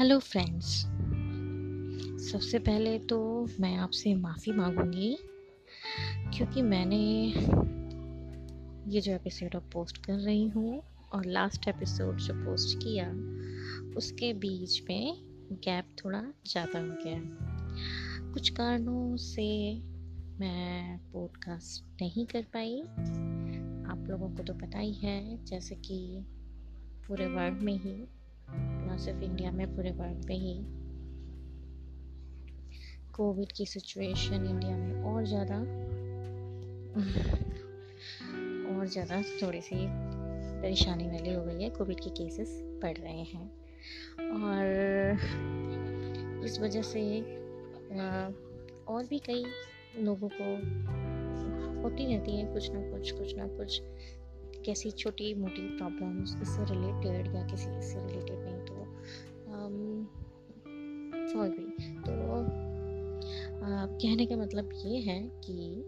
Hello friends सबसे पहले तो मैं आपसे माफ़ी मांगूँगी, क्योंकि मैंने ये जो एपिसोड अब पोस्ट कर रही हूँ और लास्ट एपिसोड जो पोस्ट किया, उसके बीच में गैप थोड़ा ज़्यादा हो गया कुछ कारणों से मैं पॉडकास्ट नहीं कर पाई। आप लोगों को तो पता ही है, जैसे कि पूरे वर्ल्ड में ही सिर्फ़ इंडिया में पूरे वर्ल्ड पे ही कोविड की सिचुएशन इंडिया में और ज़्यादा और ज़्यादा थोड़ी सी परेशानी वाली हो गई है। कोविड के केसेस बढ़ रहे हैं। और इस वजह से और भी कई लोगों को होती रहती है कुछ ना कुछ कुछ ना कुछ कैसी छोटी मोटी प्रॉब्लम्स इससे रिलेटेड या किसी इससे रिलेटेड नहीं। सॉरी। भी तो आ, कहने का मतलब ये है कि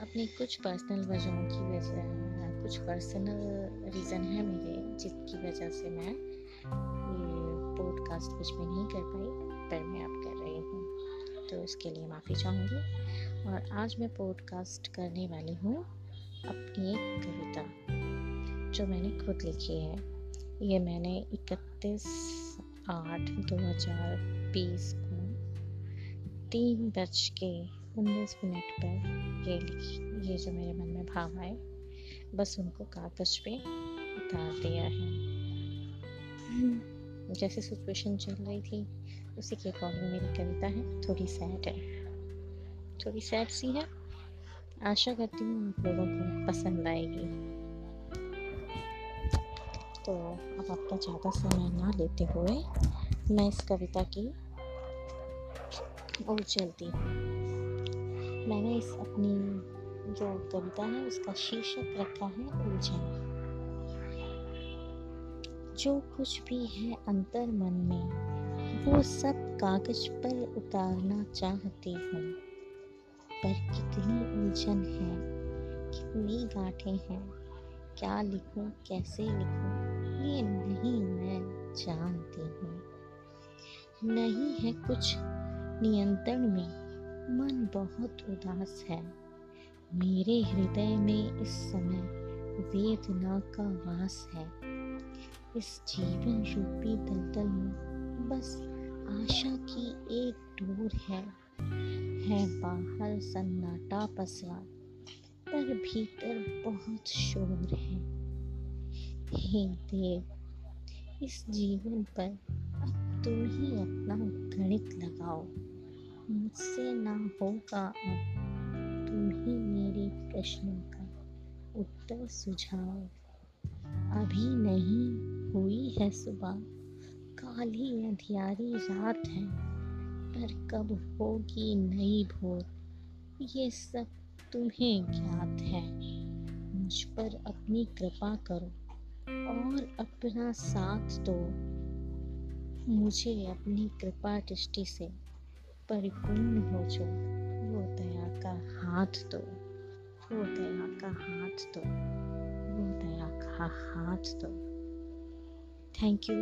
अपनी कुछ पर्सनल वजहों की वजह कुछ पर्सनल रीज़न है मेरे जिसकी वजह से मैं ये पॉडकास्ट कुछ भी नहीं कर पाई पर मैं अब कर रही हूँ। तो इसके लिए माफ़ी चाहूँगी। और आज मैं पॉडकास्ट करने वाली हूँ अपनी एक कविता जो मैंने खुद लिखी है। ये मैंने इकतीस आठ, दो हज़ार बीस को तीन बज के उन्नीस मिनट पर ये लिखी, ये जो मेरे मन में भाव आए, बस उनको कागज़ पे उतार दिया है। जैसे सिचुएशन चल रही थी, उसी के अकॉर्डिंग मेरी कविता है, थोड़ी सैड है। थोड़ी सैड सी है। आशा करती हूँ आप लोगों को पसंद आएगी। तो अब आपका ज़्यादा समय ना लेते हुए मैं इस कविता की ओर चलती हूँ। मैंने इस अपनी जो कविता है, उसका शीर्षक रखा है उलझन जो कुछ भी है अंतर मन में, वो सब कागज़ पर उतारना चाहती हूँ। पर कितनी उलझन है कितनी गांठें हैं। क्या लिखूं, कैसे लिखूं? ये नहीं मैं जानती हूँ। नहीं है कुछ नियंत्रण में। मन बहुत उदास है। मेरे हृदय में इस समय वेदना का वास है। इस जीवन रूपी दलदल में बस आशा की एक डोर है। है बाहर सन्नाटा पसरा। पर भीतर बहुत शोर है। हे। देव इस जीवन पर अब तुम ही अपना गणित लगाओ। मुझसे ना होगा अब। तुम ही मेरे प्रश्नों का उत्तर सुझाओ। अभी नहीं हुई है सुबह। काली अंधियारी रात है। पर कब होगी नई भोर? ये सब तुम्हें ज्ञात है। मुझ पर अपनी कृपा करो। और अपना साथ दो। मुझे अपनी कृपा दृष्टि से परिपूर्ण हो जो। वो दया का हाथ दो। वो दया का हाथ दो। वो दया का हाथ दो। Thank you